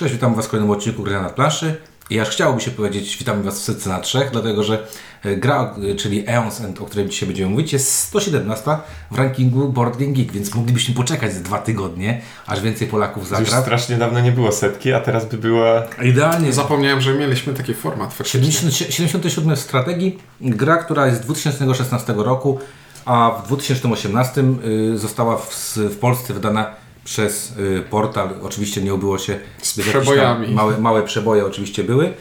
Cześć, witam Was w kolejnym odcinku Gry na planszy. I aż chciałoby się powiedzieć, witamy Was w setce na trzech, dlatego że e, gra, czyli Eons End, o której dzisiaj będziemy mówić, jest 117 w rankingu Board Game Geek, więc moglibyśmy poczekać ze dwa tygodnie, aż więcej Polaków Już zagra. strasznie dawno nie było setki, a teraz by była... Idealnie. Zapomniałem, że mieliśmy taki format faktycznie. 70, 77 w strategii, gra, która jest z 2016 roku, a w 2018 y, została w, w Polsce wydana przez y, portal. Oczywiście nie obyło się Z przebojami. Małe, małe przeboje oczywiście były, y,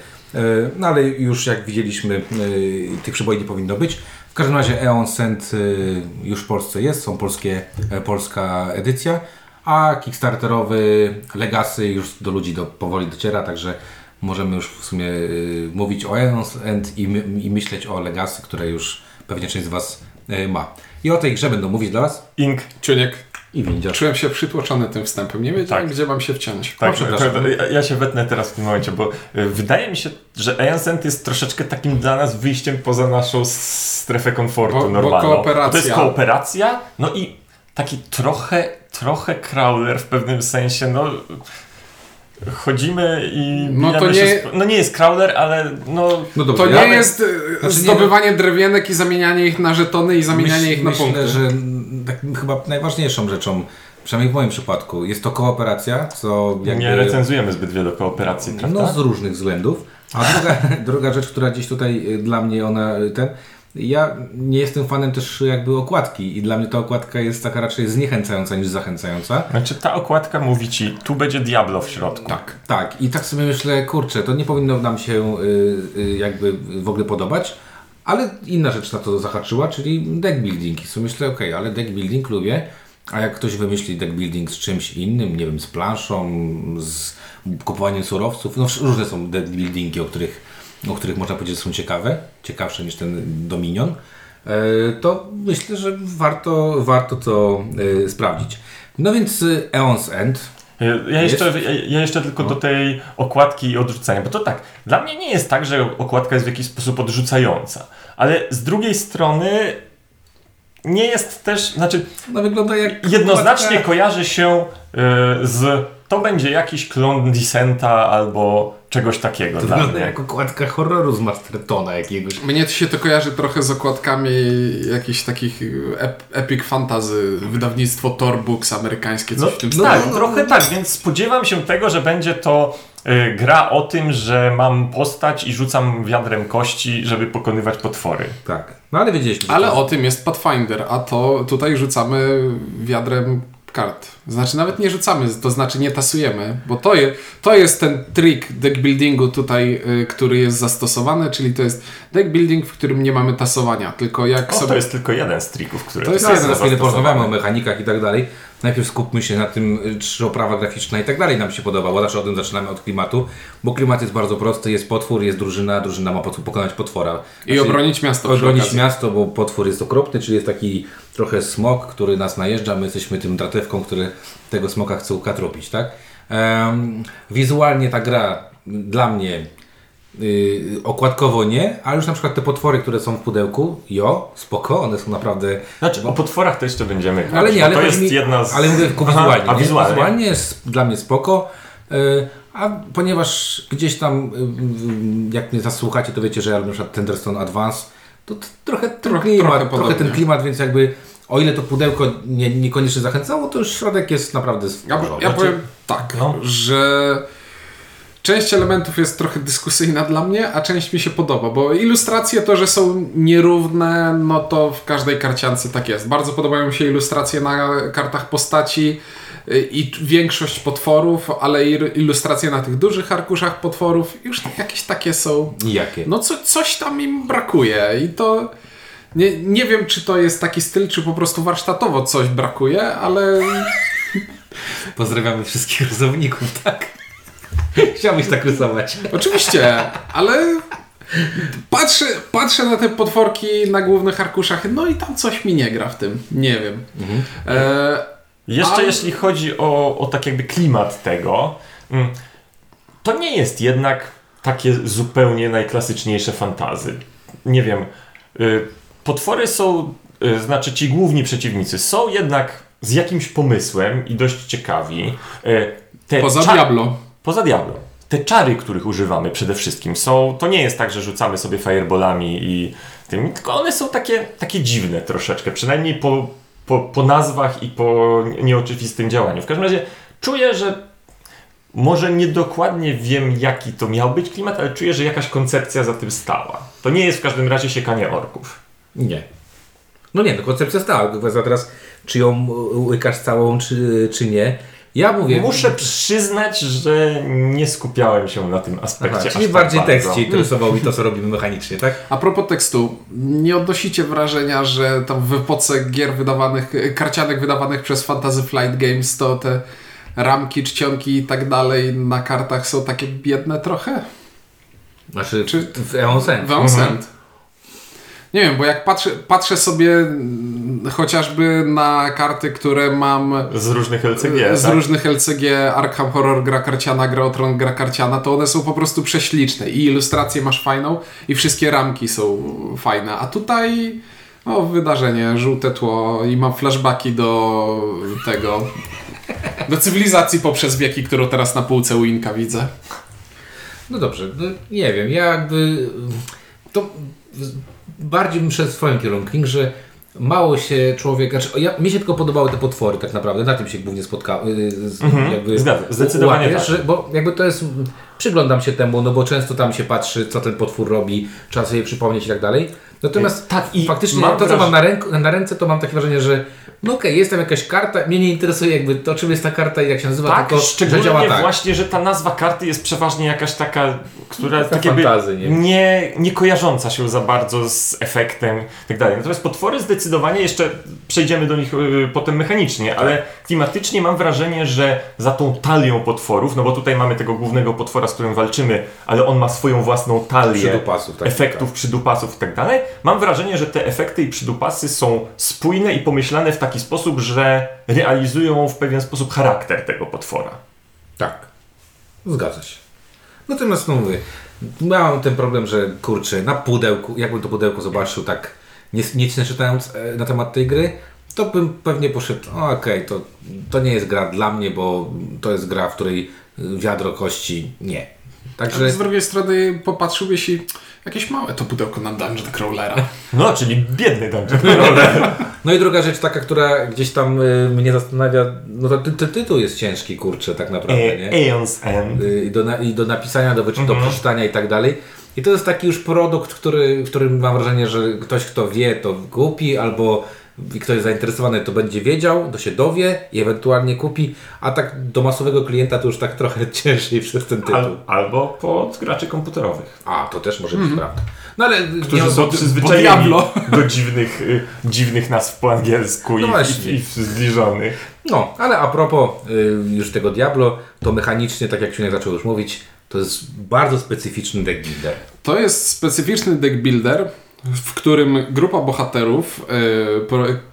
no ale już jak widzieliśmy, y, tych przeboi nie powinno być. W każdym razie Eon Send już w Polsce jest, są polskie, e, polska edycja, a Kickstarterowy Legacy już do ludzi do, powoli dociera, także możemy już w sumie mówić o Eon End i, my, i myśleć o Legacy, które już pewnie część z Was ma. I o tej grze będą mówić dla Was Ink. Czuniek, i Windziarz. czułem się przytłoczony tym wstępem. Nie wiedziałem, Tak. gdzie mam się wciąć. Tak, przepraszam. to- ja, ja się wetnę teraz w tym momencie, bo y, wydaje mi się, że Eancent jest troszeczkę takim dla nas wyjściem poza naszą strefę komfortu Bo- bo normalną. kooperacja. To jest kooperacja, no i taki trochę, trochę crawler w pewnym sensie, no... Chodzimy i No to nie- się z- no nie jest crawler, ale no... No dobrze, To ja- nie jest e, Znaczy nie- zdobywanie drewienek i zamienianie ich na żetony i zamienianie Myśl- ich na myślę, punkty. że mm, tak, chyba najważniejszą rzeczą, przynajmniej w moim przypadku, jest to kooperacja, co jakby... Nie recenzujemy zbyt wiele kooperacji, prawda? No z różnych względów. A druga, druga rzecz, która gdzieś tutaj y, dla mnie ona y, ten. Ja nie jestem fanem też jakby okładki i dla mnie ta okładka jest taka raczej zniechęcająca niż zachęcająca. Znaczy ta okładka mówi ci, tu będzie Diablo w środku. Tak. Tak, i tak sobie myślę, kurczę, to nie powinno nam się y, y, jakby w ogóle podobać, ale inna rzecz na to zahaczyła, czyli deck building. I sobie myślę, okej, ale deck building lubię, a jak ktoś wymyśli deck building z czymś innym, nie wiem, z planszą, z kupowaniem surowców, no różne są deck buildingi, o których, o których można powiedzieć, że są ciekawe, ciekawsze niż ten Dominion, e, to myślę, że warto, warto to e, sprawdzić. No więc y, Eon's End, Ja jeszcze, ja, ja jeszcze tylko do tej okładki i odrzucania, bo to tak, dla mnie nie jest tak, że okładka jest w jakiś sposób odrzucająca, ale z drugiej strony nie jest też, znaczy no wygląda jak jednoznacznie okładka- kojarzy się y, z to będzie jakiś klon Dissenta albo czegoś takiego To dla wygląda mnie. jak okładka horroru z Mastertona jakiegoś. Mnie to się to kojarzy trochę z okładkami jakichś takich ep epic fantasy, wydawnictwo Tor Books amerykańskie, coś No, w tym tak, stylu. trochę tak, więc spodziewam się tego, że będzie to y, gra o tym, że mam postać i rzucam wiadrem kości, żeby pokonywać potwory. Tak. No ale wiedzieliśmy. Ale to- o tym jest Pathfinder, a to tutaj rzucamy wiadrem kart. Znaczy nawet nie rzucamy, to znaczy nie tasujemy, bo to, je, to jest ten trik deck buildingu tutaj, y, który jest zastosowany, czyli to jest deck building, w którym nie mamy tasowania, tylko jak O, sobie... to jest tylko jeden z trików, który To jest jeden za chwilę porozmawiamy o mechanikach i tak dalej. Najpierw skupmy się na tym, czy oprawa graficzna i tak dalej nam się podoba, bo zawsze o tym zaczynamy od klimatu, bo klimat jest bardzo prosty, jest potwór, jest drużyna, drużyna ma po- pokonać potwora. I obronić miasto Obronić miasto, bo potwór jest okropny, czyli jest taki trochę smok, który nas najeżdża, my jesteśmy tym dratewką, który tego smoka chce ukatropić, tak? Wizualnie ta gra dla mnie y, okładkowo nie, ale już na przykład te potwory, które są w pudełku, jo, spoko, one są naprawdę Znaczy, o potworach to jeszcze będziemy ale nie, ale to jest mi, jedna z... Ale mówię tylko Aha, wizualnie. a nie? wizualnie. Wizualnie jest dla mnie spoko. y, A ponieważ gdzieś tam, y, y, jak mnie zasłuchacie, to wiecie, że ja lubię na przykład Tenderstone Advance, to trochę ten Trochę- klimat, trochę trochę, ten klimat, więc jakby o ile to pudełko nie, niekoniecznie zachęcało, to już środek jest naprawdę Ja, ja powiem tak, No. że część elementów jest trochę dyskusyjna dla mnie, a część mi się podoba, bo ilustracje to, że są nierówne, no to w każdej karciance tak jest. Bardzo podobają mi się ilustracje na kartach postaci i t- większość potworów, ale i ilustracje na tych dużych arkuszach potworów już jakieś takie są. Jakie? No co, coś tam im brakuje i to... Nie, nie wiem, czy to jest taki styl, czy po prostu warsztatowo coś brakuje, ale Pozdrawiamy wszystkich rysowników, tak? Chciałbyś tak rysować. Oczywiście, ale patrzę, patrzę na te potworki na głównych arkuszach, no i tam coś mi nie gra w tym. Nie wiem. E, Jeszcze Ale- jeśli chodzi o, o tak jakby klimat tego, mm, to nie jest jednak takie zupełnie najklasyczniejsze fantazy. Nie wiem, y, potwory są, y, znaczy ci główni przeciwnicy są jednak z jakimś pomysłem i dość ciekawi. Y, Te poza czar- Diablo. poza Diablo. Te czary, których używamy przede wszystkim są, to nie jest tak, że rzucamy sobie fireballami i tym, tylko one są takie, takie dziwne troszeczkę, przynajmniej po, po, po nazwach i po nieoczywistym działaniu. W każdym razie czuję, że może niedokładnie wiem, jaki to miał być klimat, ale czuję, że jakaś koncepcja za tym stała. To nie jest w każdym razie siekanie orków. Nie. No nie, no koncepcja stała. Kwestia teraz, czy ją łykasz całą, czy, czy nie. Ja mówię... Muszę przyznać, że nie skupiałem się na tym aspekcie. Aha, czyli tak bardziej bardzo. tekst Cię interesował i to, co robimy mechanicznie, tak? A propos tekstu, nie odnosicie wrażenia, że tam w epoce gier wydawanych, karcianek wydawanych przez Fantasy Flight Games to te ramki, czcionki i tak dalej na kartach są takie biedne trochę? Znaczy, Czy- w Eon Send. W Onsend. Nie wiem, bo jak patrzę, patrzę sobie mm, chociażby na karty, które mam Z różnych LCG. z tak? różnych LCG, Arkham Horror, gra karciana, gra o Tron, gra karciana, to one są po prostu prześliczne i ilustrację masz fajną i wszystkie ramki są fajne, a tutaj o, wydarzenie, żółte tło i mam flashbacki do tego, do cywilizacji poprzez wieki, którą teraz na półce Winka widzę. No dobrze, no nie wiem, ja jakby to bardziej bym szedł w swoim kierunku, że mało się człowiek, znaczy ja, mi się tylko podobały te potwory tak naprawdę, na tym się głównie spotkałem. Mhm, zgadzam, zdecydowanie łapiesz, tak. że, bo jakby to jest, przyglądam się temu, no bo często tam się patrzy, co ten potwór robi, trzeba sobie przypomnieć i tak dalej. Natomiast Tak, i faktycznie to, co mam na, ręku, na ręce, to mam takie wrażenie, że no okej, jest tam jakaś karta, mnie nie interesuje jakby to, czym jest ta karta i jak się nazywa, Tak, tylko że szczególnie działa tak. właśnie, że ta nazwa karty jest przeważnie jakaś taka, która Taka tak fantazy, nie? nie, nie kojarząca się za bardzo z efektem i tak dalej. Natomiast potwory zdecydowanie, jeszcze przejdziemy do nich y, potem mechanicznie, ale klimatycznie mam wrażenie, że za tą talią potworów, no bo tutaj mamy tego głównego potwora, z którym walczymy, ale on ma swoją własną talię tak, efektów, przydupasów i tak dalej. Mam wrażenie, że te efekty i przydupasy są spójne i pomyślane w taki sposób, że realizują w pewien sposób charakter tego potwora. Tak. Zgadza się. Natomiast no mówię, miałem ten problem, że kurczę, na pudełku, jakbym to pudełko zobaczył tak nic, nie czytając e, na temat tej gry, to bym pewnie poszedł, okej, to, to nie jest gra dla mnie, bo to jest gra, w której wiadro kości nie. Ale Także z drugiej strony popatrzyłbyś i jakieś małe to pudełko na Dungeon Crawlera. No, czyli biedny dungeon crawler. No i druga rzecz taka, która gdzieś tam y, mnie zastanawia, no to ty, ty, tytuł jest ciężki, kurczę, tak naprawdę, nie? Aeon's End. Y, i do, na, i do napisania, do, wyczy- do przeczytania i tak dalej. I to jest taki już produkt, który, w którym mam wrażenie, że ktoś, kto wie, to kupi, albo kto jest zainteresowany, to będzie wiedział, to się dowie i ewentualnie kupi, a tak do masowego klienta to już tak trochę ciężej przez ten tytuł. Al, albo pod graczy komputerowych. A, to też może być prawda. No ale Którzy nie, są przyzwyczajeni Diablo. do dziwnych, y, dziwnych nazw po angielsku No i, właśnie. i, i zbliżonych. No, ale a propos y, już tego Diablo, to mechanicznie, tak jak Ciunek zaczął już mówić, to jest bardzo specyficzny deck builder. To jest specyficzny deck builder, w którym grupa bohaterów,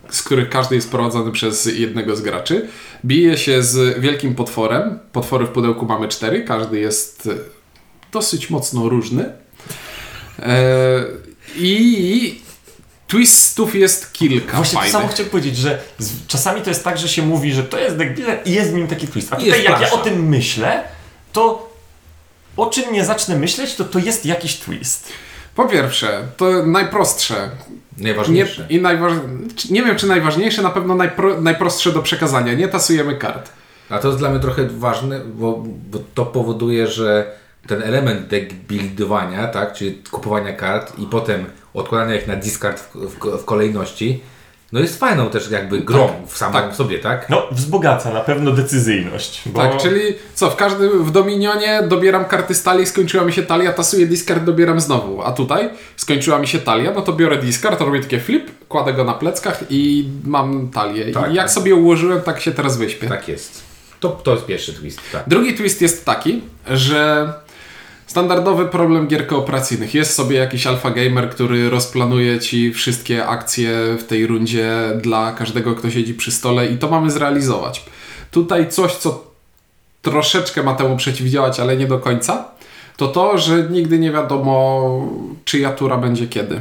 e, z których każdy jest prowadzony przez jednego z graczy, bije się z wielkim potworem. Potwory w pudełku mamy cztery, każdy jest e, dosyć mocno różny. E, I twistów jest kilka Właśnie to fajnych. samo chciałem powiedzieć, że czasami to jest tak, że się mówi, że to jest deck i jest w nim taki twist. A tutaj jak ja plansza. o tym myślę, to o czym nie zacznę myśleć, to to jest jakiś twist. Po pierwsze, to najprostsze. Nie, Najważniejsze. i najważ... nie wiem, czy najważniejsze, na pewno najpro... najprostsze do przekazania. Nie tasujemy kart. A to jest dla mnie trochę ważne, bo, bo to powoduje, że ten element deck buildowania, tak, czyli kupowania kart i potem odkładania ich na discard w, w, w kolejności, no jest fajną też jakby grą w samym tak. sobie, tak? No, wzbogaca na pewno decyzyjność. Bo... Tak, czyli co, w każdym, w Dominionie dobieram karty z talii, skończyła mi się talia, tasuję discard, dobieram znowu. A tutaj skończyła mi się talia, no to biorę discard, robię takie flip, kładę go na pleckach i mam talię. Tak, I jak tak. sobie ułożyłem, tak się teraz wyśpię. Tak jest. To, to jest pierwszy twist, tak. Drugi twist jest taki, że standardowy problem gier kooperacyjnych. Jest sobie jakiś alpha gamer, który rozplanuje ci wszystkie akcje w tej rundzie dla każdego, kto siedzi przy stole i to mamy zrealizować. Tutaj coś, co troszeczkę ma temu przeciwdziałać, ale nie do końca, to to, że nigdy nie wiadomo, czyja tura będzie kiedy.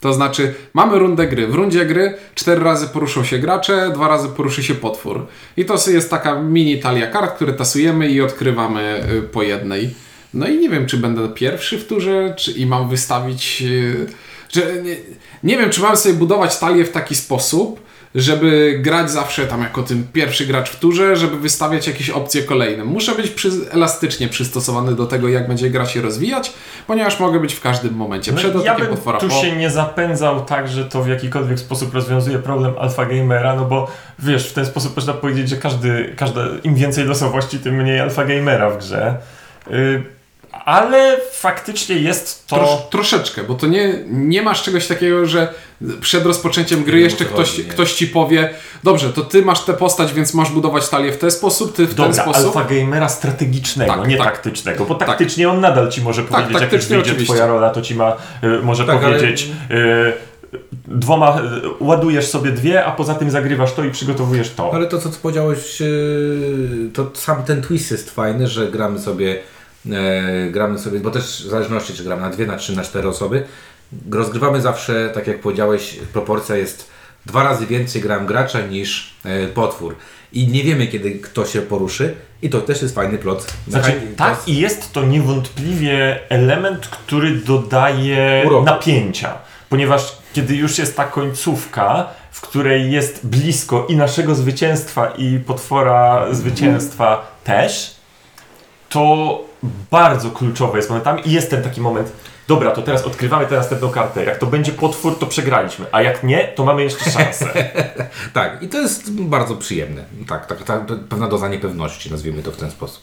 To znaczy, mamy rundę gry. W rundzie gry cztery razy poruszą się gracze, dwa razy poruszy się potwór. I to jest taka mini talia kart, które tasujemy i odkrywamy y, po jednej. No i nie wiem, czy będę pierwszy w turze, czy i mam wystawić. y, Że nie, nie wiem, czy mam sobie budować talię w taki sposób, żeby grać zawsze tam jako ten pierwszy gracz w turze, żeby wystawiać jakieś opcje kolejne. Muszę być przy, elastycznie przystosowany do tego, jak będzie gra się rozwijać, ponieważ mogę być w każdym momencie. Przed No, ja atakiem bym potwora tu po... się nie zapędzał tak, że to w jakikolwiek sposób rozwiązuje problem alfa gamera, no bo wiesz, w ten sposób można powiedzieć, że każdy, każda, im więcej losowości, tym mniej alfa gamera w grze. Y, ale faktycznie jest to... Trosz, troszeczkę, bo to nie, nie masz czegoś takiego, że przed rozpoczęciem gry jeszcze ktoś, chodzi, ktoś ci powie dobrze, to ty masz tę postać, więc masz budować talię w ten sposób, ty w ten Dobra, sposób. alfa gamera strategicznego, Tak, nie tak. taktycznego, bo taktycznie on nadal ci może powiedzieć, jak już wyjdzie oczywiście. twoja rola, to ci ma, y, może Tak, ale- powiedzieć y, dwoma, y, ładujesz sobie dwie, a poza tym zagrywasz to i przygotowujesz to. Ale to, co ty powiedziałeś, yy, to sam ten twist jest fajny, że gramy sobie, gramy sobie, bo też w zależności, czy gramy na dwie, na trzy, na cztery osoby, rozgrywamy zawsze, tak jak powiedziałeś, proporcja jest dwa razy więcej gram gracza niż e, potwór. I nie wiemy, kiedy kto się poruszy i to też jest fajny plot. Znaczy, tak i jest to niewątpliwie element, który dodaje Uroku. napięcia. Ponieważ kiedy już jest ta końcówka, w której jest blisko i naszego zwycięstwa, i potwora zwycięstwa też, to bardzo kluczowe jest momentami i jest ten taki moment, dobra, to teraz odkrywamy tę następną kartę. Jak to będzie potwór, to przegraliśmy, a jak nie, to mamy jeszcze szansę. Tak, i to jest bardzo przyjemne. Tak, tak, tak, pewna doza niepewności, nazwijmy to w ten sposób.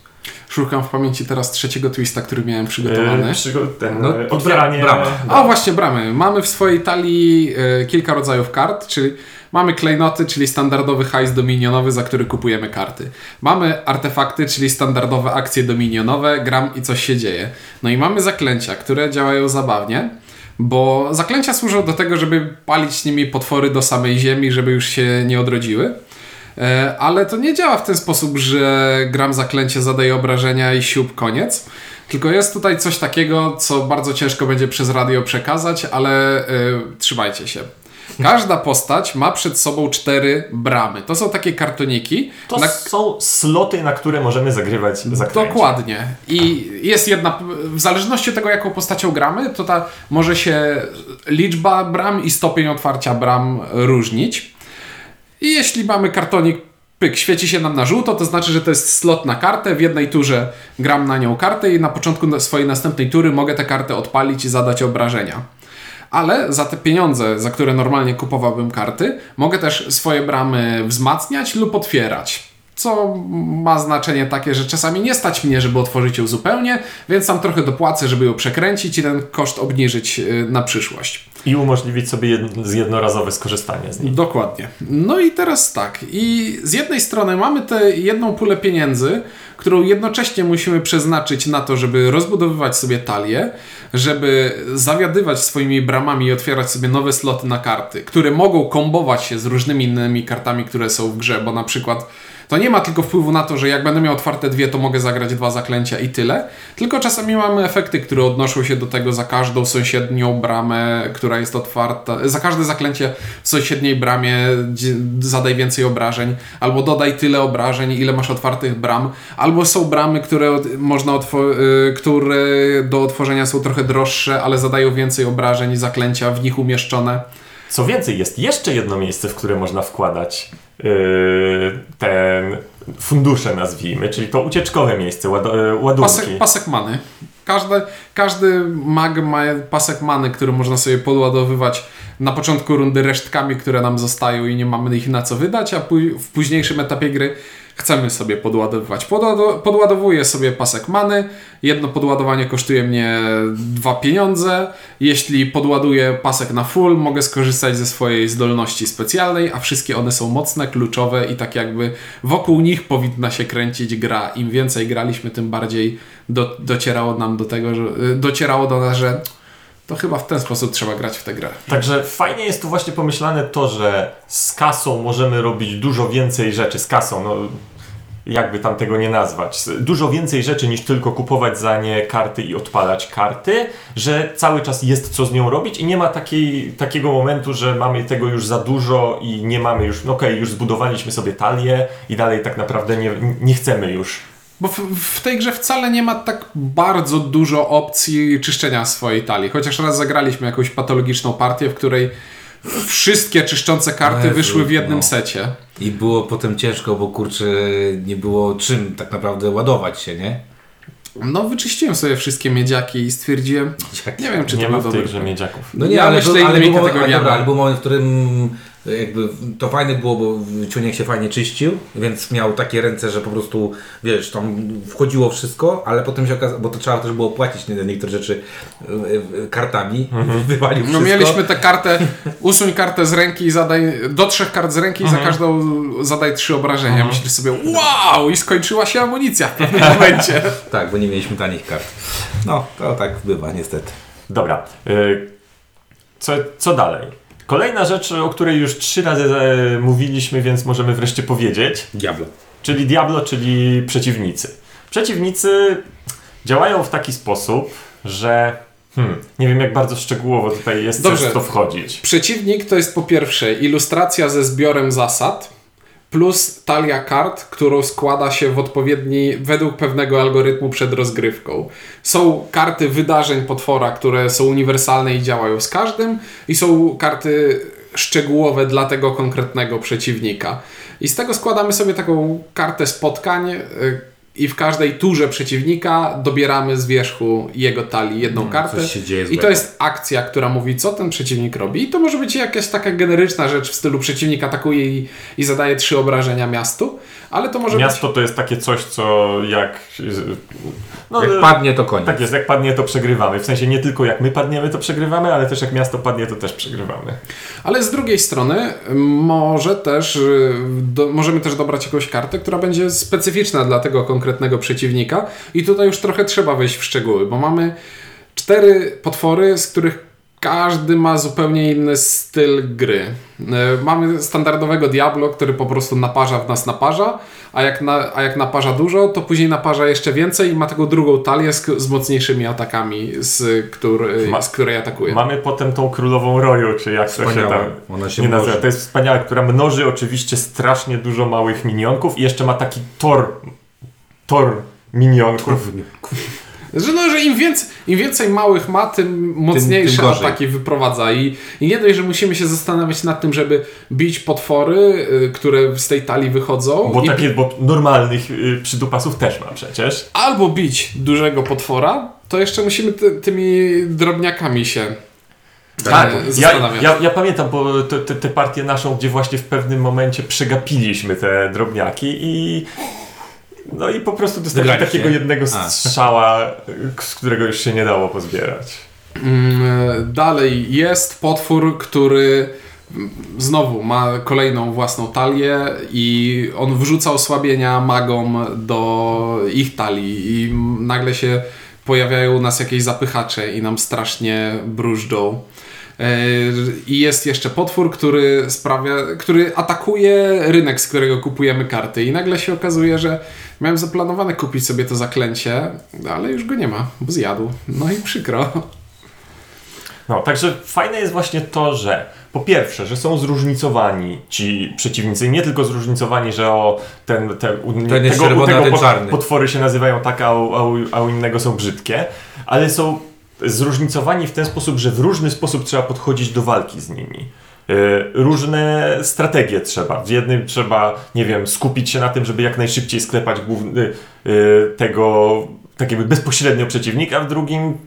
Szukam w pamięci teraz trzeciego twista, który miałem przygotowany. Yy, przygo- ten, No, no, otwieranie... brama. A właśnie, bramy. Mamy w swojej talii e, kilka rodzajów kart, czyli mamy klejnoty, czyli standardowy hajs dominionowy, za który kupujemy karty. Mamy artefakty, czyli standardowe akcje dominionowe, gram i coś się dzieje. No i mamy zaklęcia, które działają zabawnie. Bo zaklęcia służą do tego, żeby palić nimi potwory do samej ziemi, żeby już się nie odrodziły. E, Ale to nie działa w ten sposób, że gram zaklęcie, zadaje obrażenia i siup, koniec. Tylko jest tutaj coś takiego, co bardzo ciężko będzie przez radio przekazać, ale e, trzymajcie się. Każda postać ma przed sobą cztery bramy. To są takie kartoniki. To na- są sloty, na które możemy zagrywać zaklęcia. Dokładnie. I jest jedna, w zależności od tego, jaką postacią gramy, to ta może się liczba bram i stopień otwarcia bram różnić. I jeśli mamy kartonik, pyk, świeci się nam na żółto, to znaczy, że to jest slot na kartę. W jednej turze gram na nią kartę i na początku swojej następnej tury mogę tę kartę odpalić i zadać obrażenia. Ale za te pieniądze, za które normalnie kupowałbym karty, mogę też swoje bramy wzmacniać lub otwierać. Co ma znaczenie takie, że czasami nie stać mnie, żeby otworzyć ją zupełnie, więc tam trochę dopłacę, żeby ją przekręcić i ten koszt obniżyć y, na przyszłość. I umożliwić sobie jednorazowe skorzystanie z nich. Dokładnie. No i teraz tak. I z jednej strony mamy tę jedną pulę pieniędzy, którą jednocześnie musimy przeznaczyć na to, żeby rozbudowywać sobie talię, żeby zawiadywać swoimi bramami i otwierać sobie nowe sloty na karty, które mogą kombować się z różnymi innymi kartami, które są w grze, bo na przykład to nie ma tylko wpływu na to, że jak będę miał otwarte dwie, to mogę zagrać dwa zaklęcia i tyle. Tylko czasami mamy efekty, które odnoszą się do tego za każdą sąsiednią bramę, która jest otwarta. Za każde zaklęcie w sąsiedniej bramie zadaj więcej obrażeń, albo dodaj tyle obrażeń, ile masz otwartych bram, albo są bramy, które można y, które do otworzenia są trochę droższe, ale zadają więcej obrażeń i zaklęcia w nich umieszczone. Co więcej, jest jeszcze jedno miejsce, w które można wkładać ten fundusze, nazwijmy, czyli to ucieczkowe miejsce, ład- yy, ładunki. Pasek, pasek many. Każdy, każdy mag ma pasek many, który można sobie podładowywać na początku rundy resztkami, które nam zostają i nie mamy ich na co wydać, a w późniejszym etapie gry chcemy sobie podładowywać. Podłado- podładowuję sobie pasek many. Jedno podładowanie kosztuje mnie dwa pieniądze. Jeśli podładuję pasek na full, mogę skorzystać ze swojej zdolności specjalnej, a wszystkie one są mocne, kluczowe i tak jakby wokół nich powinna się kręcić gra. Im więcej graliśmy, tym bardziej do, docierało nam do tego, że y, docierało do nas, że to chyba w ten sposób trzeba grać w tę grę. Także fajnie jest tu właśnie pomyślane to, że z kasą możemy robić dużo więcej rzeczy. Z kasą, no jakby tam tego nie nazwać, dużo więcej rzeczy niż tylko kupować za nie karty i odpalać karty, że cały czas jest co z nią robić i nie ma takiej, takiego momentu, że mamy tego już za dużo i nie mamy już, no okej, już zbudowaliśmy sobie talię i dalej tak naprawdę nie, nie chcemy już. Bo w, w tej grze wcale nie ma tak bardzo dużo opcji czyszczenia swojej talii. Chociaż raz zagraliśmy jakąś patologiczną partię, w której wszystkie czyszczące karty Jezu, wyszły w jednym no. secie. I było potem ciężko, bo kurczę, nie było czym tak naprawdę ładować się, nie? No, wyczyściłem sobie wszystkie miedziaki i stwierdziłem, nie wiem, czy nie to ma w tej grze miedziaków. No nie, Ja ale, myślę był, ale, innymi był, ale był moment, w którym jakby to fajne było, bo ciuniek się fajnie czyścił, więc miał takie ręce, że po prostu, wiesz, tam wchodziło wszystko, ale potem się okazało, bo to trzeba też było płacić nie- niektóre rzeczy e, e, kartami, wywalił No wszystko. mieliśmy tę kartę, usuń kartę z ręki i zadaj, do trzech kart z ręki i za każdą zadaj trzy obrażenia. Myślisz sobie, wow! I skończyła się amunicja w pewnym momencie. Tak, bo nie mieliśmy tanich kart. No, to tak bywa niestety. Dobra. y, Co, co dalej? Kolejna rzecz, o której już trzy razy e, mówiliśmy, więc możemy wreszcie powiedzieć, Diablo. czyli Diablo, czyli przeciwnicy. Przeciwnicy działają w taki sposób, że hmm, nie wiem jak bardzo szczegółowo tutaj jest Dobrze. sens to wchodzić. Przeciwnik to jest po pierwsze ilustracja ze zbiorem zasad plus talia kart, którą składa się w odpowiedni, według pewnego algorytmu przed rozgrywką. Są karty wydarzeń potwora, które są uniwersalne i działają z każdym i są karty szczegółowe dla tego konkretnego przeciwnika. I z tego składamy sobie taką kartę spotkań y, i w każdej turze przeciwnika dobieramy z wierzchu jego talii jedną kartę. się dzieje I to jest akcja, która mówi, co ten przeciwnik robi. I to może być jakaś taka generyczna rzecz w stylu przeciwnik atakuje i, i zadaje trzy obrażenia miastu, ale to może Miasto to jest takie coś, co jak... No, Jak e, padnie, to koniec. Tak jest, jak padnie to przegrywamy. W sensie nie tylko jak my padniemy to przegrywamy, ale też jak miasto padnie to też przegrywamy. być. Ale z drugiej strony y, może też, y, do, możemy też dobrać jakąś kartę, która będzie specyficzna dla tego konkretnego przeciwnika. I tutaj już trochę trzeba wejść w szczegóły, bo mamy cztery potwory, z których każdy ma zupełnie inny styl gry. E, Mamy standardowego Diablo, który po prostu naparza w nas naparza, a jak, na, a jak naparza dużo, to później naparza jeszcze więcej i ma taką drugą talię z, z mocniejszymi atakami, z, który, Ma- z której atakuje. Mamy potem tą królową roju, czy jak to się Wspaniała. tam Ona się nie nazywa. mnoży. To jest wspaniałe, która mnoży oczywiście strasznie dużo małych minionków i jeszcze ma taki tor, tor minionków. Że, no, że im, więcej, im więcej małych ma, tym mocniejsze tym gorzej. ataki wyprowadza. I, I nie dość, że musimy się zastanawiać nad tym, żeby bić potwory, y, które z tej talii wychodzą. Bo i takie, bo normalnych y, przydupasów też ma przecież. albo bić dużego potwora, to jeszcze musimy ty, tymi drobniakami się Tak, e, ja, zastanawiać. ja, ja pamiętam bo te, te, te partię naszą, gdzie właśnie w pewnym momencie przegapiliśmy te drobniaki i no i po prostu Wygraliście? takiego jednego strzała, z którego już się nie dało pozbierać. Mm, Dalej jest potwór, który znowu ma kolejną własną talię i on wrzuca osłabienia magom do ich talii i nagle się pojawiają u nas jakieś zapychacze i nam strasznie brużdżą. E, I jest jeszcze potwór, który sprawia, który atakuje rynek, z którego kupujemy karty. I nagle się okazuje, że miałem zaplanowane kupić sobie to zaklęcie, ale już go nie ma, bo zjadł. No i przykro. No, także fajne jest właśnie to, że po pierwsze, że są zróżnicowani ci przeciwnicy, nie tylko zróżnicowani, że o ten, te, u, Ten jest tego, u tego czarny. potwory się nazywają tak, a u, a, u, a u innego są brzydkie, ale są zróżnicowani w ten sposób, że w różny sposób trzeba podchodzić do walki z nimi. Y, Różne strategie trzeba. W jednym trzeba, nie wiem, skupić się na tym, żeby jak najszybciej sklepać główny, y, tego tak jakby bezpośrednio przeciwnika, a w drugim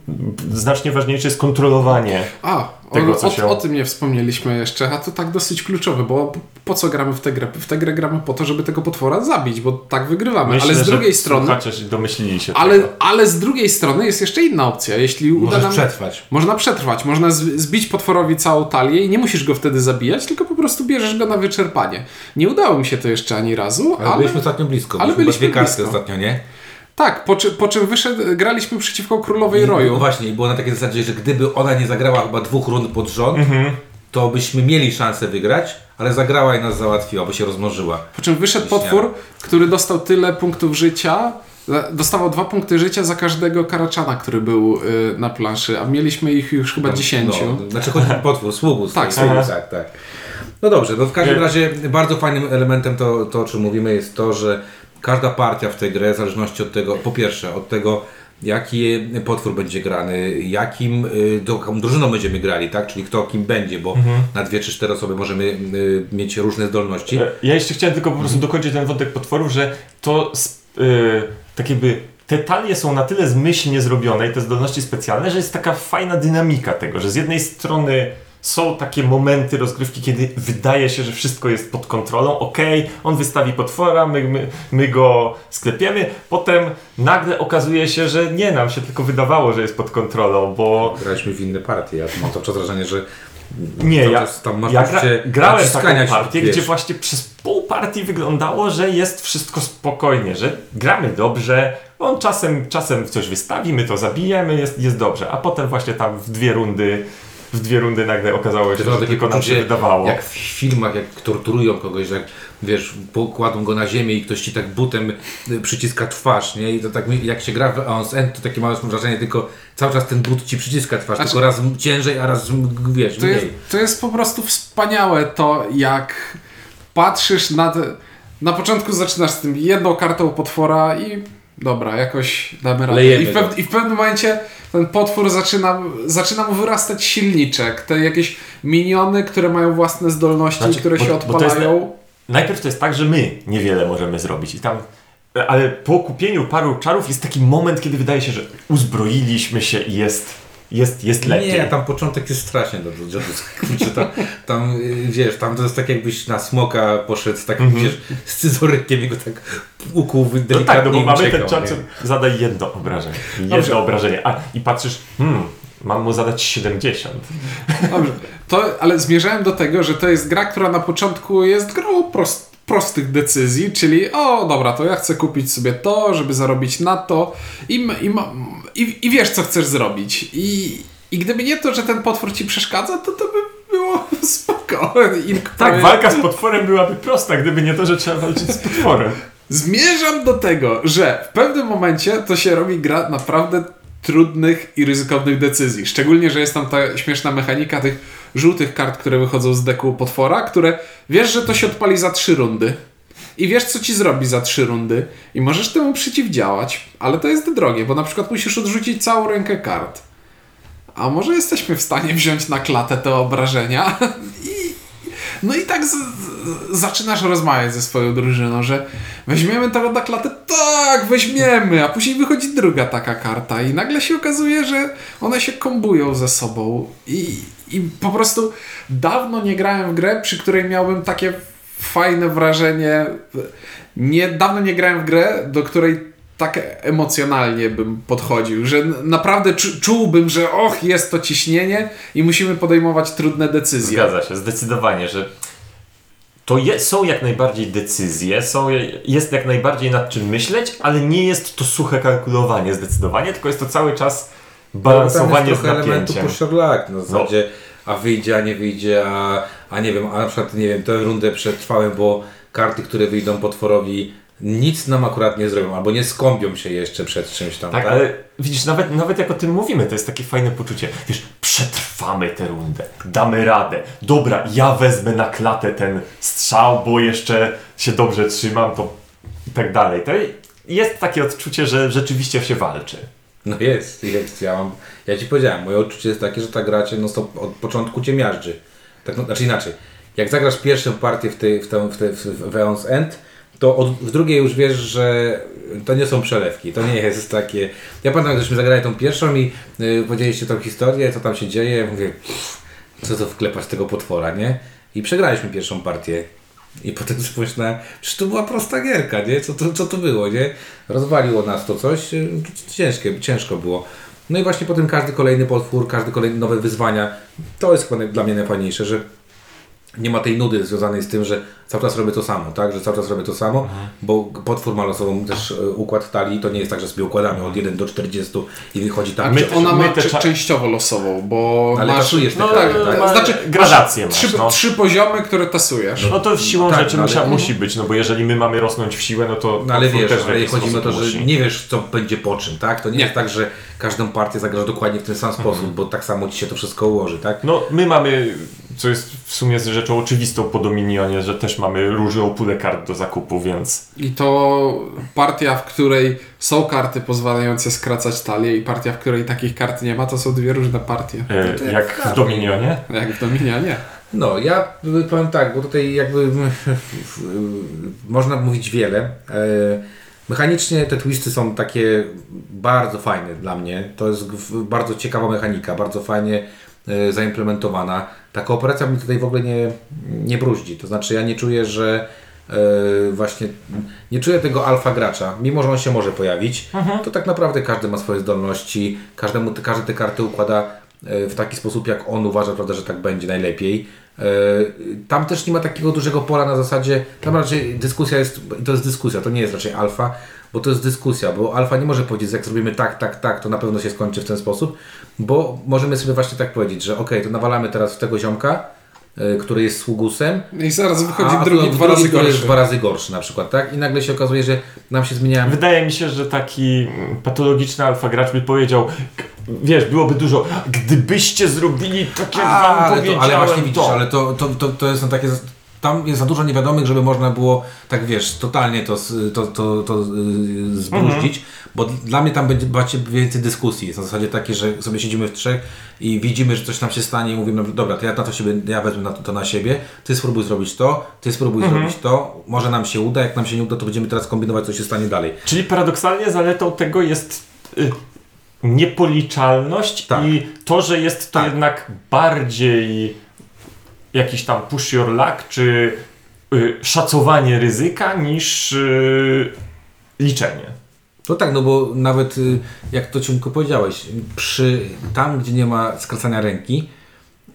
znacznie ważniejsze jest kontrolowanie. A, Tego, o, co o, się- o tym nie wspomnieliśmy jeszcze, a to tak dosyć kluczowe, bo po- co gramy w tę grę? W tę grę gramy po to, żeby tego potwora zabić, bo tak wygrywamy. Myślę, ale z że drugiej strony, Słuchacze się domyślili się ale, tego. ale z drugiej strony jest jeszcze inna opcja. Jeśli uda Możesz nam... przetrwać. Można przetrwać, można z- zbić potworowi całą talię i nie musisz go wtedy zabijać, tylko po prostu bierzesz go na wyczerpanie. Nie udało mi się to jeszcze ani razu, Ale, ale, byliśmy ostatnio blisko. ale Byliśmy byliśmy blisko. ostatnio, nie? Tak, po, czy, po czym wyszedł, graliśmy przeciwko Królowej No Roju. właśnie, i było na takiej zasadzie, że gdyby ona nie zagrała chyba dwóch rund pod rząd, to byśmy mieli szansę wygrać, ale zagrała i nas załatwiła, bo się rozmnożyła. Po czym wyszedł potwór, który dostał tyle punktów życia, dostawał dwa punkty życia za każdego karaczana, który był y, na planszy, a mieliśmy ich już chyba 10. No, znaczy chodzi o potwór, sługus. Tak, sługus. tak, tak. No dobrze, no w każdym Nie. razie bardzo fajnym elementem to, to, o czym mówimy, jest to, że każda partia w tej grze, w zależności od tego, po pierwsze, od tego, jaki potwór będzie grany, jakim y, do, jaką drużyną będziemy grali, tak? Czyli kto kim będzie, bo Mhm. na dwie czy cztery osoby możemy y, mieć różne zdolności. E, Ja jeszcze chciałem tylko po prostu dokończyć ten wątek potworów, że to y, tak jakby te talie są na tyle zmyślnie zrobione i te zdolności specjalne, że jest taka fajna dynamika tego, że z jednej strony są takie momenty rozgrywki, kiedy wydaje się, że wszystko jest pod kontrolą. Okej, on wystawi potwora, my, my, my go sklepiemy. Potem nagle okazuje się, że nie nam się tylko wydawało, że jest pod kontrolą, bo Graliśmy w inne partie. Ja mam to wrażenie, że nie, ja, tam ja gra, grałem taką partię, gdzie właśnie przez pół partii wyglądało, że jest wszystko spokojnie, że gramy dobrze, on czasem, czasem coś wystawi, my to zabijemy, jest, jest dobrze, a potem właśnie tam w dwie rundy w dwie rundy nagle okazało się, To że takie tylko nam się wydawało. Jak w filmach, jak torturują kogoś, że jak wiesz, pokładą go na ziemię i ktoś ci tak butem y, przyciska twarz, nie? I to tak jak się gra w Aeons End, to takie małe wrażenie, tylko cały czas ten but ci przyciska twarz, Znaczy- tylko raz ciężej, a raz wiesz, To jest, mniej. to jest po prostu wspaniałe to, jak patrzysz na te... Na początku zaczynasz z tym jedną kartą potwora i dobra, jakoś damy radę. I w, pew, I w pewnym momencie ten potwór zaczyna, zaczyna mu wyrastać silniczek, te jakieś miniony, które mają własne zdolności, Znaczy, które bo- się to jest odpalają. Najpierw to jest tak, że my niewiele możemy zrobić i tam ale po kupieniu paru czarów jest taki moment, kiedy wydaje się, że uzbroiliśmy się i jest, jest, jest lepiej. Nie, tam początek jest strasznie do do- kurczę, tam, tam y, wiesz, tam to jest tak jakbyś na smoka poszedł z takim, wiesz, scyzorykiem i go tak ukuł Mhm. No delikatnie tak, no bo mamy uciekał, ten co zadaj jedno obrażenie. Jedno Dobrze. obrażenie. A, I patrzysz, hmm, mam mu zadać 70. Dobrze, to, ale zmierzałem do tego, że to jest gra, która na początku jest grą prost, prostych decyzji, czyli o dobra, to ja chcę kupić sobie to, żeby zarobić na to i, i, i, i wiesz, co chcesz zrobić. I, I gdyby nie to, że ten potwór ci przeszkadza, to to by było spoko. Tak, walka z potworem byłaby prosta, gdyby nie to, że trzeba walczyć z potworem. Zmierzam do tego, że w pewnym momencie to się robi gra naprawdę trudnych i ryzykownych decyzji. Szczególnie, że jest tam ta śmieszna mechanika tych żółtych kart, które wychodzą z deku potwora, które wiesz, że to się odpali za trzy rundy. I wiesz, co ci zrobi za trzy rundy. I możesz temu przeciwdziałać, ale to jest drogie, bo na przykład musisz odrzucić całą rękę kart. A może jesteśmy w stanie wziąć na klatę te obrażenia no i tak z, z, zaczynasz rozmawiać ze swoją drużyną, że weźmiemy to na klatę, tak, weźmiemy, a później wychodzi druga taka karta i nagle się okazuje, że one się kombują ze sobą i, i po prostu dawno nie grałem w grę, przy której miałbym takie fajne wrażenie, nie, dawno nie grałem w grę, do której tak emocjonalnie bym podchodził, że naprawdę czu, czułbym, że och, jest to ciśnienie i musimy podejmować trudne decyzje. Zgadza się, zdecydowanie, że to je, są jak najbardziej decyzje, są, jest jak najbardziej nad czym myśleć, ale nie jest to suche kalkulowanie zdecydowanie, tylko jest to cały czas balansowanie Tam jest z trochę elementu napięciem. poszczególnych, na zasadzie, a wyjdzie, a nie wyjdzie, a, a nie wiem, a na przykład, nie wiem, tę rundę przetrwałem, bo karty, które wyjdą potworowi, nic nam akurat nie zrobią, albo nie skąpią się jeszcze przed czymś tam, Tak, tak? ale widzisz, nawet, nawet jak o tym mówimy, to jest takie fajne poczucie. Wiesz, przetrwamy tę rundę, damy radę. Dobra, ja wezmę na klatę ten strzał, bo jeszcze się dobrze trzymam, to i tak dalej. To jest takie odczucie, że rzeczywiście się walczy. No jest, jest. Ja, mam, ja ci powiedziałem, moje odczucie jest takie, że ta gra cię no stop, od początku cię miażdży. Tak, no, znaczy inaczej. Jak zagrasz pierwszą partię w, tej, w, tę, w, te, w Eons End, to od, w drugiej już wiesz, że to nie są przelewki. To nie jest takie... Ja pamiętam, gdyśmy zagrali tą pierwszą i y, powiedzieliście tą historię, co tam się dzieje. Mówię, co to wklepać tego potwora, nie? I przegraliśmy pierwszą partię. I potem sobie pomyślałem, że to była prosta gierka, nie? Co to, co to było, nie? Rozwaliło nas to coś, y, ciężkie, ciężko było. No i właśnie potem każdy kolejny potwór, każdy kolejny nowe wyzwania, to jest dla mnie najfajniejsze, że nie ma tej nudy związanej z tym, że cały czas robię to samo, tak? Że cały czas robię to samo, Mhm. bo potwór ma losową też e, układ talii, to nie jest tak, że sobie układamy od 1 do 40 i wychodzi tak. My ona my ma cza- częściowo losową, bo Ale masz... tasujesz te no, no, tak? ma- Znaczy, gradacje masz masz, trzy, no. trzy poziomy, które tasujesz. No to siłą tak, rzeczy no, musia, ale- musi być, no bo jeżeli my mamy rosnąć w siłę, no to No ale wiesz, ale chodzi o to, że musi. nie wiesz, co będzie po czym, tak? To nie, Nie. jest tak, że każdą partię zagrasz dokładnie w ten sam sposób, bo tak samo ci się to wszystko ułoży, tak? No, my mamy, co jest w sumie rzeczą oczywistą po Dominionie, że też mamy różną pulę kart do zakupu, więc I to partia, w której są karty pozwalające skracać talię i partia, w której takich kart nie ma, to są dwie różne partie. e, jak jak w. Dominionie. Jak w Dominionie. No, ja powiem tak, bo tutaj jakby można mówić wiele. E, Mechanicznie te twisty są takie bardzo fajne dla mnie. To jest bardzo ciekawa mechanika, bardzo fajnie zaimplementowana. Ta kooperacja mi tutaj w ogóle nie, nie bruździ. To znaczy ja nie czuję, że e, właśnie nie czuję tego alfa gracza, mimo że on się może pojawić, to tak naprawdę każdy ma swoje zdolności, każdemu, każdy te karty układa e, w taki sposób, jak on uważa, prawda, że tak będzie najlepiej. E, Tam też nie ma takiego dużego pola na zasadzie, tam raczej dyskusja jest, to jest dyskusja, to nie jest raczej alfa, bo to jest dyskusja, bo alfa nie może powiedzieć, że jak zrobimy tak, tak, tak, to na pewno się skończy w ten sposób, bo możemy sobie właśnie tak powiedzieć, że ok, to nawalamy teraz w tego ziomka, który jest sługusem, I zaraz wychodzi a, drugi dwa razy który jest gorszy. dwa razy gorszy na przykład, tak? I nagle się okazuje, że nam się zmieniają Wydaje mi się, że taki patologiczny alfa gracz by powiedział, wiesz, byłoby dużo, gdybyście zrobili tak jak A, wam ale, to, powiedziałem, ale właśnie widzisz, to. ale to, to, to, to jest na takie. Tam jest za dużo niewiadomych, żeby można było, tak wiesz, totalnie to, to, to, to yy, zbruździć, bo dla mnie tam będzie więcej dyskusji. Jest na zasadzie takie, że sobie siedzimy w trzech i widzimy, że coś nam się stanie i mówimy, no, dobra, to ja na to siebie, ja wezmę na to, to na siebie, ty spróbuj zrobić to, ty spróbuj zrobić to, może nam się uda, jak nam się nie uda, to będziemy teraz kombinować, co się stanie dalej. Czyli paradoksalnie zaletą tego jest y, niepoliczalność Tak. i to, że jest to Tak. jednak bardziej jakiś tam push your luck, czy y, szacowanie ryzyka niż y, liczenie. No tak, no bo nawet y, jak to Ciunko powiedziałeś, przy tam, gdzie nie ma skracania ręki,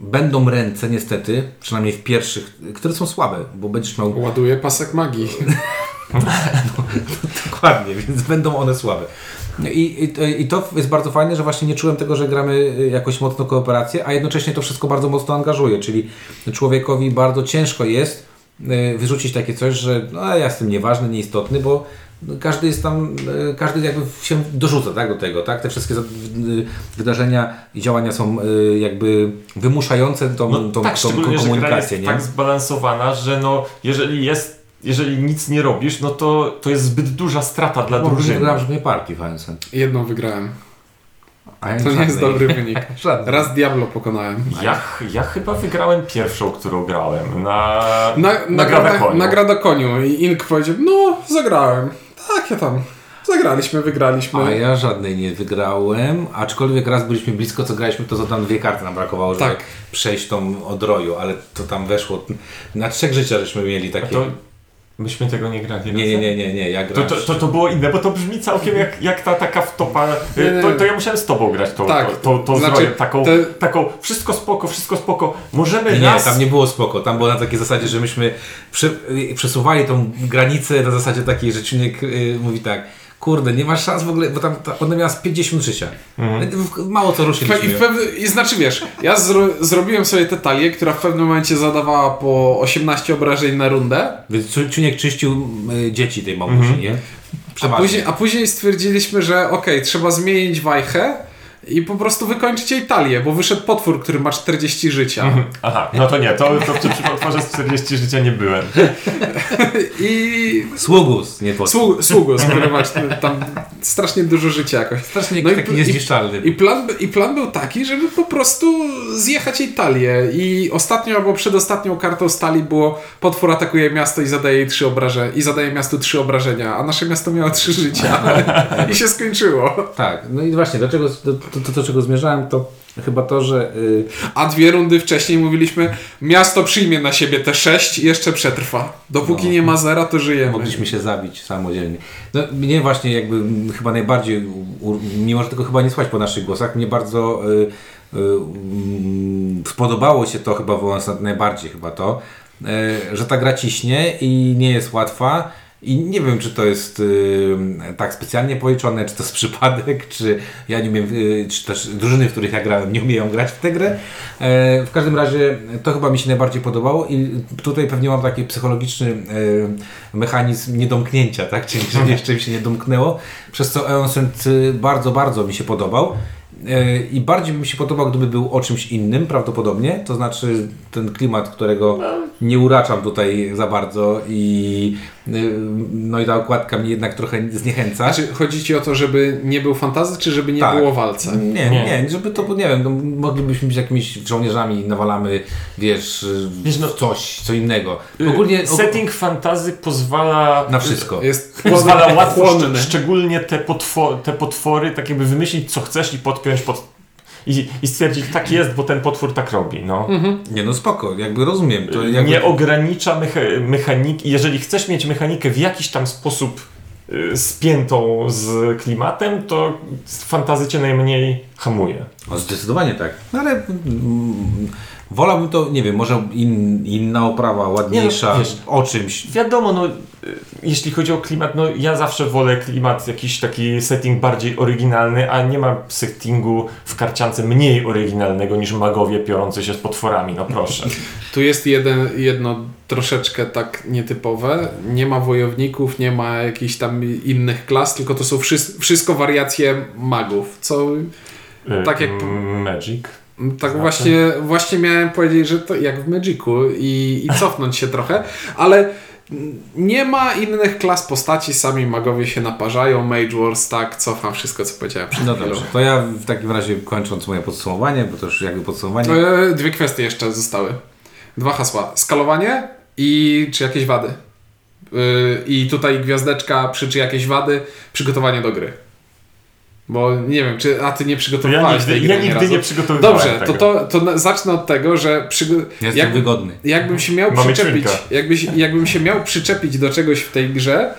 będą ręce niestety, przynajmniej w pierwszych, które są słabe, bo będziesz miał Ładuje pasek magii. dokładnie, więc będą one słabe. No I, i, to- I to jest bardzo fajne, że właśnie nie czułem tego, że gramy y, jakoś mocno kooperację, a jednocześnie to wszystko bardzo mocno angażuje, czyli człowiekowi bardzo ciężko jest y, wyrzucić takie coś, że no, ja jestem nieważny, nieistotny, bo każdy jest tam, y, każdy jakby się dorzuca tak, do tego, tak? Te wszystkie wydarzenia i działania są jakby wymuszające tą, No, tą, tak, tą, tą szczególnie, że gra komunikację, jest nie? tak zbalansowana, że no, jeżeli jest, jeżeli nic nie robisz, no to, to jest zbyt duża strata dla drużyny. Gram w partii, Fansen. Jedną wygrałem. A ja To nie jest żadnej. dobry wynik. Żadnej. Raz Diablo pokonałem. Ja, ja chyba wygrałem pierwszą, którą grałem na, Na, na, Grada na, Koniu. na Grada Koniu i Ink powiedział, no zagrałem. Tak, ja tam. Zagraliśmy, wygraliśmy. A ja żadnej nie wygrałem, aczkolwiek raz byliśmy blisko, co graliśmy, to co tam dwie karty nam brakowało, żeby Tak. przejść tą odroju, ale to tam weszło. Na trzech życia żeśmy mieli takie. to myśmy tego nie grali. Nie, nie, nie, nie, nie, ja To, grałem. to, to, to było inne, bo to brzmi całkiem jak, jak ta taka wtopa. Nie, To, to ja musiałem z tobą grać tą, Tak, to, to, to znaczy, zrobię, taką, te- taką wszystko spoko, wszystko spoko. Możemy Nie, raz. tam nie było spoko. Tam było na takiej zasadzie, że myśmy y, przesuwali tą granicę na zasadzie takiej, że Czuniek y, mówi tak. Kurde, nie masz szans w ogóle, bo tam ta, ona miała z 50 życia. W- Mało co I, ruszyliśmy. w pewny, I znaczy wiesz, ja zro, zrobiłem sobie tę talię, która w pewnym momencie zadawała po 18 obrażeń na rundę, Więc Czu- Czuniek czyścił y, dzieci tej mamusi, nie? a później, a później stwierdziliśmy, że okej, trzeba zmienić wajchę i po prostu wykończyć jej talię, bo wyszedł potwór, który ma 40 życia. Mhm. Aha, no to nie, to, to przy potworze z 40 życia nie byłem. I Sługus, nie potwór. sług, sługus, który ma tam strasznie dużo życia jakoś. Strasznie No i- taki i- niezniszczalny. I plan, I plan był taki, żeby po prostu zjechać jej talię. I ostatnią albo przedostatnią kartą stali było potwór atakuje miasto i zadaje jej trzy obrażenia. I zadaje miastu trzy obrażenia, a nasze miasto miało trzy życia. I się skończyło. Tak, no i właśnie, dlaczego, do, to, to, do czego zmierzałem, to chyba to, że y, A dwie rundy wcześniej mówiliśmy, miasto przyjmie na siebie te sześć i jeszcze przetrwa. Dopóki No. nie ma zera, to żyjemy. mogliśmy się zabić samodzielnie. No, mnie właśnie jakby chyba najbardziej, mimo że tego chyba nie słychać po naszych głosach, mnie bardzo y, y, mm, spodobało się to chyba wyłącznie najbardziej chyba to, y, że ta gra ciśnie i nie jest łatwa. I nie wiem, czy to jest y, tak specjalnie policzone, czy to jest przypadek, czy ja nie umiem, y, czy też drużyny, w których ja grałem, nie umieją grać w tę grę. E, w każdym razie to chyba mi się najbardziej podobało i tutaj pewnie mam taki psychologiczny e, mechanizm niedomknięcia, tak? Czyli że jeszcze mi się nie domknęło, przez co Eonsend y, bardzo, bardzo mi się podobał. E, I bardziej by mi się podobał, gdyby był o czymś innym prawdopodobnie, to znaczy ten klimat, którego nie uraczam tutaj za bardzo i y, no i ta okładka mnie jednak trochę zniechęca. Znaczy, chodzi ci o to, żeby nie był fantazy, czy żeby nie Tak. było walce? Nie, Nie. nie, żeby to, nie wiem, no, moglibyśmy być jakimiś żołnierzami, nawalamy, wiesz, Wiesz, no- coś, co innego. Ogólnie o, Setting fantazy pozwala na wszystko. Jest pozwala łatwo, szczególnie te, potwo te potwory, tak jakby wymyślić co chcesz i podpiąć pod... I, I stwierdzić, tak jest, bo ten potwór tak robi. No. Nie no spoko, jakby rozumiem. To jakby, Nie ogranicza mecha mechaniki. Jeżeli chcesz mieć mechanikę w jakiś tam sposób y, spiętą z klimatem, to fantazy cię najmniej hamuje. O, zdecydowanie tak. No ale mm, wolałbym to, nie wiem, może in, inna oprawa, ładniejsza, Nie no, wiesz- o czymś. Wiadomo, no, y, jeśli chodzi o klimat, no ja zawsze wolę klimat, jakiś taki setting bardziej oryginalny, a nie ma settingu w karciance mniej oryginalnego niż magowie piorący się z potworami, no proszę. Tu jest jeden, jedno troszeczkę tak nietypowe. Nie ma wojowników, nie ma jakichś tam innych klas, tylko to są wszy- wszystko wariacje magów, co Y, Tak jak- Magic. Tak Znaczy? właśnie, właśnie miałem powiedzieć, że to jak w Magicu i, i cofnąć się trochę, ale nie ma innych klas postaci, sami magowie się naparzają, Mage Wars, tak, cofam wszystko, co powiedziałem przed No chwilą. dobrze, to ja w takim razie kończąc moje podsumowanie, bo to już jakby podsumowanie. E, Dwie kwestie jeszcze zostały. Dwa hasła. Skalowanie i czy jakieś wady. Yy, I tutaj gwiazdeczka przy czy jakieś wady, przygotowanie do gry. Bo nie wiem, czy a ty nie To ja przygotowywałeś nigdy, tej ja gry ani nigdy razu. nie przygotowywałem Dobrze, to, tego. to, to na- zacznę od tego, że przygo- Jestem jak, wygodny. jakbym się miał Mamy przyczepić, jakbyś, jakbym się miał przyczepić do czegoś w tej grze,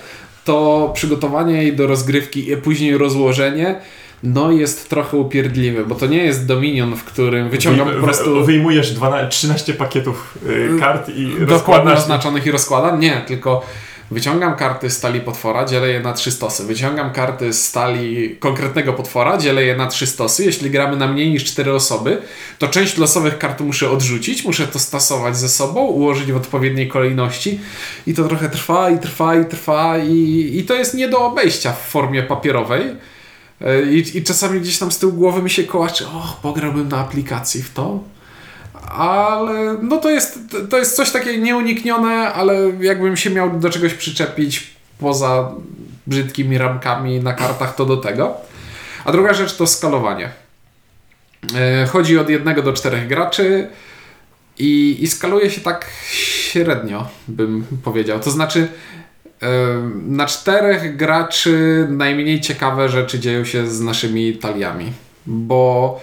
to przygotowanie jej do rozgrywki i później rozłożenie no jest trochę upierdliwe, bo to nie jest Dominion, w którym wyciągam po prostu Wyjmujesz 12, 13 pakietów y, kart i dokładnie rozkładasz. oznaczonych i rozkładam. Nie, tylko wyciągam karty z stali potwora, dzielę je na trzy stosy. Wyciągam karty z stali konkretnego potwora, dzielę je na trzy stosy. Jeśli gramy na mniej niż cztery osoby, to część losowych kart muszę odrzucić, muszę to stosować ze sobą, ułożyć w odpowiedniej kolejności i to trochę trwa i trwa i trwa i, i to jest nie do obejścia w formie papierowej. E, I, I czasami gdzieś tam z tyłu głowy mi się kołaczy, o, pograłbym na aplikacji w to. Ale no to jest, to jest coś takie nieuniknione, ale jakbym się miał do czegoś przyczepić poza brzydkimi ramkami na kartach, to do tego. A druga rzecz to skalowanie. E, Chodzi od jednego do czterech graczy i, i skaluje się tak średnio, bym powiedział. To znaczy, e, na czterech graczy najmniej ciekawe rzeczy dzieją się z naszymi taliami, bo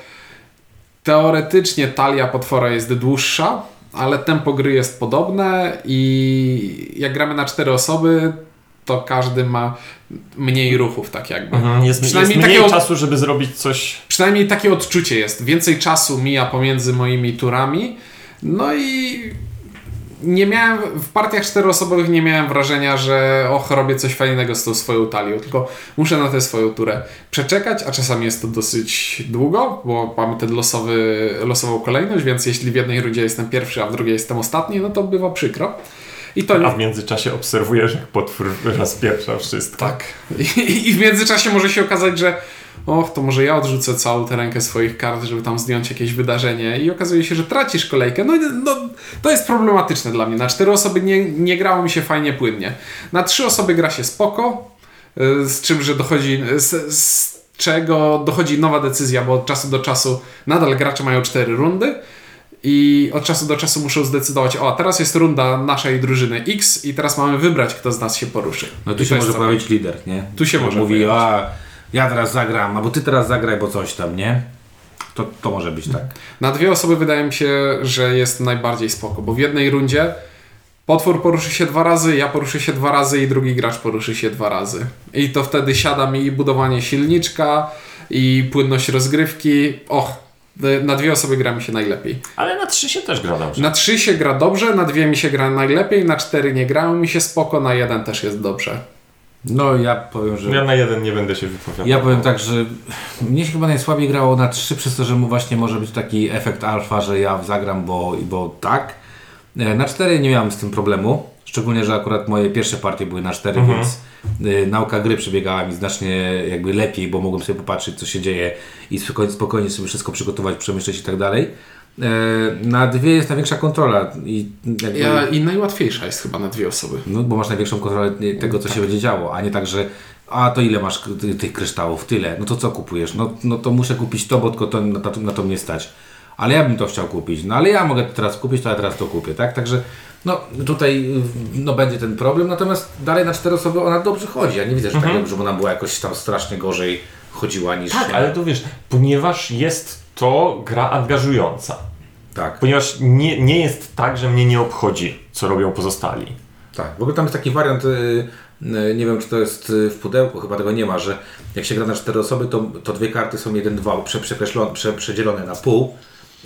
teoretycznie talia potwora jest dłuższa, ale tempo gry jest podobne i jak gramy na cztery osoby, to każdy ma mniej ruchów, tak jakby. Mhm, jest, Przynajmniej jest mniej takiego- czasu, żeby zrobić coś. Przynajmniej takie odczucie jest. Więcej czasu mija pomiędzy moimi turami. No i nie miałem, w partiach czteroosobowych nie miałem wrażenia, że och, robię coś fajnego z tą swoją talią, tylko muszę na tę swoją turę przeczekać, a czasami jest to dosyć długo, bo mamy ten losowy, losową kolejność, więc jeśli w jednej rundzie jestem pierwszy, a w drugiej jestem ostatni, no to bywa przykro. I to A w międzyczasie obserwujesz, jak potwór rozpieprza wszystko. tak. I, I w międzyczasie może się okazać, że och, to może ja odrzucę całą tę rękę swoich kart, żeby tam zdjąć jakieś wydarzenie i okazuje się, że tracisz kolejkę. No, i- no to jest problematyczne dla mnie. Na cztery osoby nie, nie grało mi się fajnie płynnie. Na trzy osoby gra się spoko, y, z czym, że dochodzi, z, z czego dochodzi nowa decyzja, bo od czasu do czasu nadal gracze mają cztery rundy i od czasu do czasu muszą zdecydować, o, teraz jest runda naszej drużyny X i teraz mamy wybrać, kto z nas się poruszy. No I tu to się może pojawić lider, nie? Tu się może Mówi, pojawić. a ja teraz zagram, albo ty teraz zagraj, bo coś tam, nie? To, to może być tak. Na dwie osoby wydaje mi się, że jest najbardziej spoko, bo w jednej rundzie potwór poruszy się dwa razy, ja poruszę się dwa razy i drugi gracz poruszy się dwa razy. I to wtedy siada mi budowanie silniczka i płynność rozgrywki. Och, na dwie osoby gra mi się najlepiej. Ale na trzy się też gra dobrze. Na trzy się gra dobrze, na dwie mi się gra najlepiej, na cztery nie grają mi się spoko, na jeden też jest dobrze. No ja powiem, że... Ja na jeden nie będę się wypowiadał. Ja powiem tak, że mnie się chyba najsłabiej grało na 3 przez to, że mu właśnie może być taki efekt alfa, że ja zagram, bo, bo tak. E, Na 4 nie miałem z tym problemu. Szczególnie, że akurat moje pierwsze partie były na 4, Mhm. więc y, nauka gry przebiegała mi znacznie jakby lepiej, bo mogłem sobie popatrzeć, co się dzieje i spokojnie, spokojnie sobie wszystko przygotować, przemyśleć i tak dalej. E, Na dwie jest największa kontrola i jakby... Ja, I najłatwiejsza jest chyba na dwie osoby. No, bo masz największą kontrolę tego, co się będzie działo, a nie tak, że a to ile masz tych kryształów? Tyle. No to co kupujesz? No, no to muszę kupić to, bo tylko to, na, to, na to mnie stać. Ale ja bym to chciał kupić. No ale ja mogę to teraz kupić, to ja teraz to kupię, tak? Także no tutaj no, będzie ten problem, natomiast dalej na cztery osoby ona dobrze chodzi. Ja nie widzę, że, tak, żeby ona była jakoś tam strasznie gorzej chodziła niż... Tak, ale tu wiesz, ponieważ jest to gra angażująca. Tak, Ponieważ nie, nie jest tak, że mnie nie obchodzi, co robią pozostali. tak. W ogóle tam jest taki wariant, y, y, nie wiem czy to jest y, w pudełku, chyba tego nie ma, że jak się gra na cztery osoby, to, to dwie karty są jeden, dwa prze, przekreślone, prze, przedzielone na pół,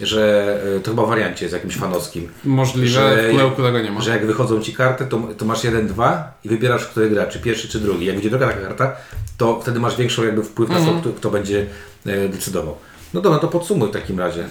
że to chyba w wariancie jest jakimś fanowskim. Możliwe, Że- w pudełku tego nie ma. Że jak wychodzą ci karty, to, to masz jeden, dwa i wybierasz, który gra, czy pierwszy, czy drugi. Jak będzie druga taka karta, to wtedy masz większą jakby wpływ na to, kto, kto będzie decydował. No dobra, to podsumuj w takim razie.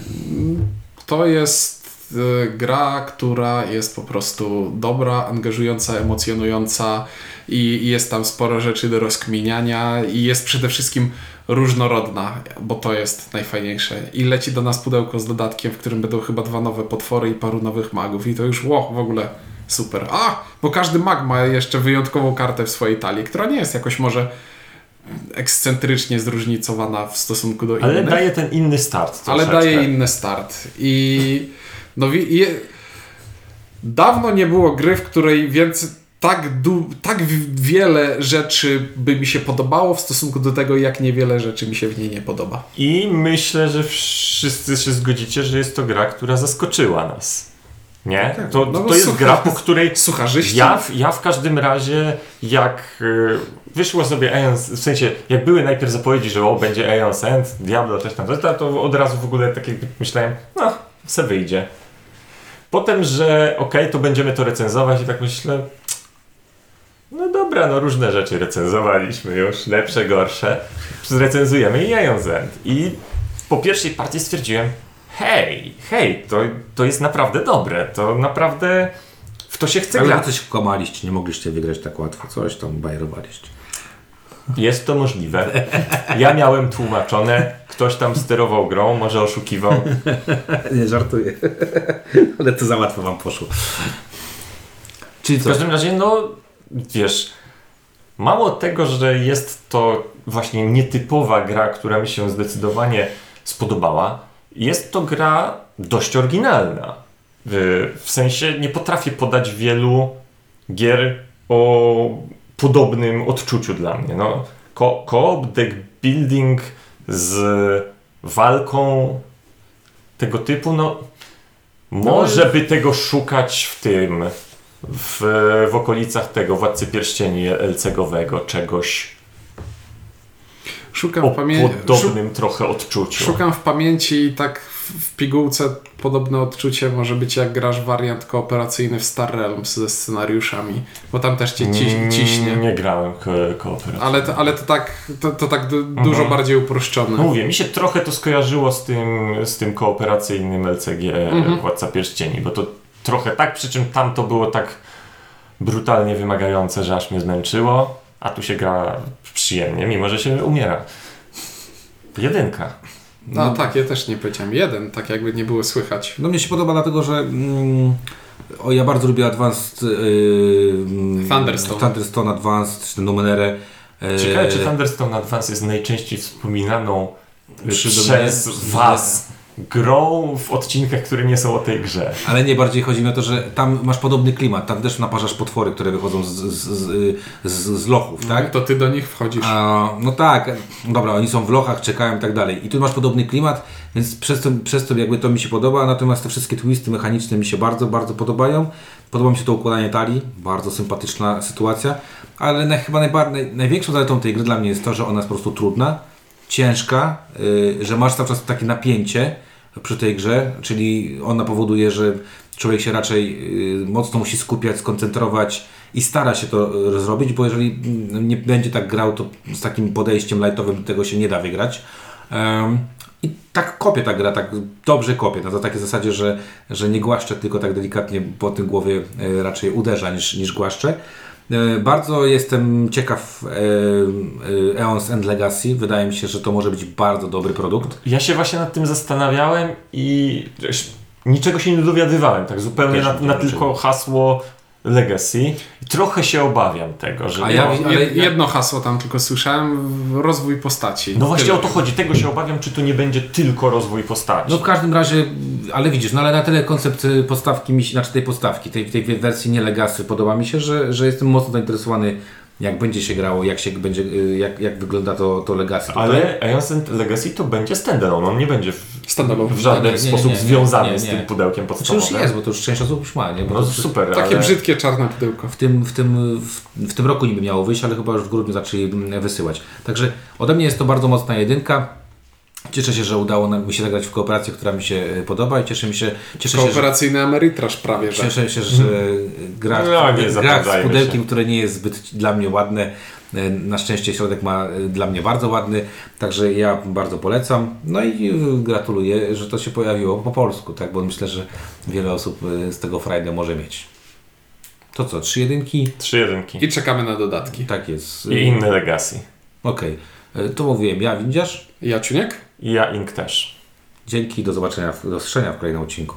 To jest y, gra, która jest po prostu dobra, angażująca, emocjonująca i, jest tam sporo rzeczy do rozkminiania i jest przede wszystkim różnorodna, bo to jest najfajniejsze. I leci do nas pudełko z dodatkiem, w którym będą chyba dwa nowe potwory i paru nowych magów i to już ło, w ogóle super. A, bo każdy mag ma jeszcze wyjątkową kartę w swojej talii, która nie jest jakoś może ekscentrycznie zróżnicowana w stosunku do Ale innych daje ten inny start. ale troszeczkę. daje inny start. I no je, dawno nie było gry, w której więc tak, du, tak wiele rzeczy by mi się podobało w stosunku do tego, jak niewiele rzeczy mi się w niej nie podoba. I myślę, że wszyscy się zgodzicie, że jest to gra, która zaskoczyła nas. Nie? To, no to jest gra, po której Sucharzyści? ja, w- ja w każdym razie, jak y, wyszło sobie Aeon's, w sensie, jak były najpierw zapowiedzi, że o, będzie Aeon's End, Diablo, coś tam, coś tam, to od razu w ogóle tak jakby myślałem, no, se wyjdzie. Potem, że okej, to będziemy to recenzować i tak myślę, no dobra, no różne rzeczy recenzowaliśmy już, lepsze, gorsze. Zrecenzujemy i Aeon's End. I po pierwszej partii stwierdziłem, hej, hej, to, to jest naprawdę dobre, to naprawdę w to się chce Ale grać. coś kłamaliście, nie mogliście wygrać tak łatwo, coś tam bajerowaliście. Jest to możliwe. Ja miałem tłumaczone, ktoś tam sterował grą, może oszukiwał. nie, żartuję. Ale to za łatwo wam poszło. Czyli W każdym razie, no wiesz, mało tego, że jest to właśnie nietypowa gra, która mi się zdecydowanie spodobała, jest to gra dość oryginalna. W, sensie nie potrafię podać wielu gier o podobnym odczuciu dla mnie. No, ko- co-op, deck building z walką tego typu, no może by tego szukać w tym w, w okolicach tego Władcy Pierścieni LCG-owego czegoś Szukam o w, pamię- szu- podobnym trochę odczuciu. szukam w pamięci i tak w, pigułce podobne odczucie może być jak grasz wariant kooperacyjny w Star Realms ze scenariuszami, bo tam też cię ci- Mm, ciśnie. Nie grałem ko kooperacyjnie. Ale to, ale to tak, to, to tak du- Mhm. dużo bardziej uproszczone. No mówię, mi się trochę to skojarzyło z tym, z tym kooperacyjnym LCG Mhm. Władca Pierścieni, bo to trochę tak, przy czym tam to było tak brutalnie wymagające, że aż mnie zmęczyło, a tu się gra przyjemnie, mimo że się umiera. Jedynka. No tak, ja też nie powiedziałem. Jeden, tak jakby nie było słychać. No mnie się podoba dlatego, że mm, o, ja bardzo lubię Advanced yy, Thunderstone. Thunderstone Advanced, czy Numenerę. Yy, Ciekawe, czy Thunderstone Advance jest najczęściej wspominaną Przy przez Was grą w odcinkach, które nie są o tej grze. Ale nie bardziej chodzi mi o to, że tam masz podobny klimat. Tam też naparzasz potwory, które wychodzą z, z, z, z, z lochów, tak? To ty do nich wchodzisz. A, no tak, dobra, oni są w lochach, czekają i tak dalej. I tu masz podobny klimat, więc przez to, przez to jakby to mi się podoba, natomiast te wszystkie twisty mechaniczne mi się bardzo, bardzo podobają. Podoba mi się to układanie talii, bardzo sympatyczna sytuacja, ale na, chyba najbar- naj, największą zaletą tej gry dla mnie jest to, że ona jest po prostu trudna, ciężka, yy, że masz cały czas takie napięcie przy tej grze, czyli ona powoduje, że człowiek się raczej yy, mocno musi skupiać, skoncentrować i stara się to yy, zrobić, bo jeżeli mm, nie będzie tak grał, to z takim podejściem lightowym tego się nie da wygrać. I tak kopie ta gra, tak dobrze kopie, na takiej zasadzie, że, że nie głaszczę, tylko tak delikatnie po tym głowie raczej uderza niż, niż głaszczę. E, Bardzo jestem ciekaw e, e, Eons End Legacy. Wydaje mi się, że to może być bardzo dobry produkt. Ja się właśnie nad tym zastanawiałem i niczego się nie dowiadywałem, tak zupełnie na, na tylko hasło Legacy. I trochę się obawiam tego, że... A ja- no, ale jedno hasło tam tylko słyszałem, rozwój postaci. no właśnie Tyle. o to chodzi, tego się obawiam, czy to nie będzie tylko rozwój postaci. No w każdym razie, ale widzisz, no ale na tyle koncept y, mi się, znaczy tej podstawki, tej, tej wersji nie Legacy podoba mi się, że, że jestem mocno zainteresowany jak będzie się grało, jak się będzie, y, jak, jak wygląda to, to Legacy. tutaj. Ale and Legacy to będzie standalone, on nie będzie w, Standalone. w żaden Nie, sposób nie, nie, związany nie, z nie. tym pudełkiem podstawowym. już jest, bo to już część osób już ma, nie? Bo No to, super, Takie ale... brzydkie czarne pudełko. w tym, w, tym, w, w tym roku niby miało wyjść, ale chyba już w grudniu zaczęli mm, wysyłać. Także ode mnie jest to bardzo mocna jedynka. Cieszę się, że udało nam mi się zagrać w kooperację, która mi się y, podoba i cieszę mi się, cieszę się, że, Kooperacyjny emerytraż prawie, że. cieszę się, że gra, No, nie gra z pudełkiem, się. które nie jest zbyt dla mnie ładne. Y, Na szczęście środek ma y, dla mnie bardzo ładny, także ja bardzo polecam. No i y, gratuluję, że to się pojawiło po polsku, tak? bo myślę, że wiele osób z tego frajdę może mieć. To co, trzy jedynki? Trzy jedynki. I czekamy na dodatki. Tak jest. I inny Legacy. Okej, Y, to mówiłem ja, Windziarz. Jaciuniek? I ja Ink też. Dzięki, do zobaczenia, do usłyszenia w kolejnym odcinku.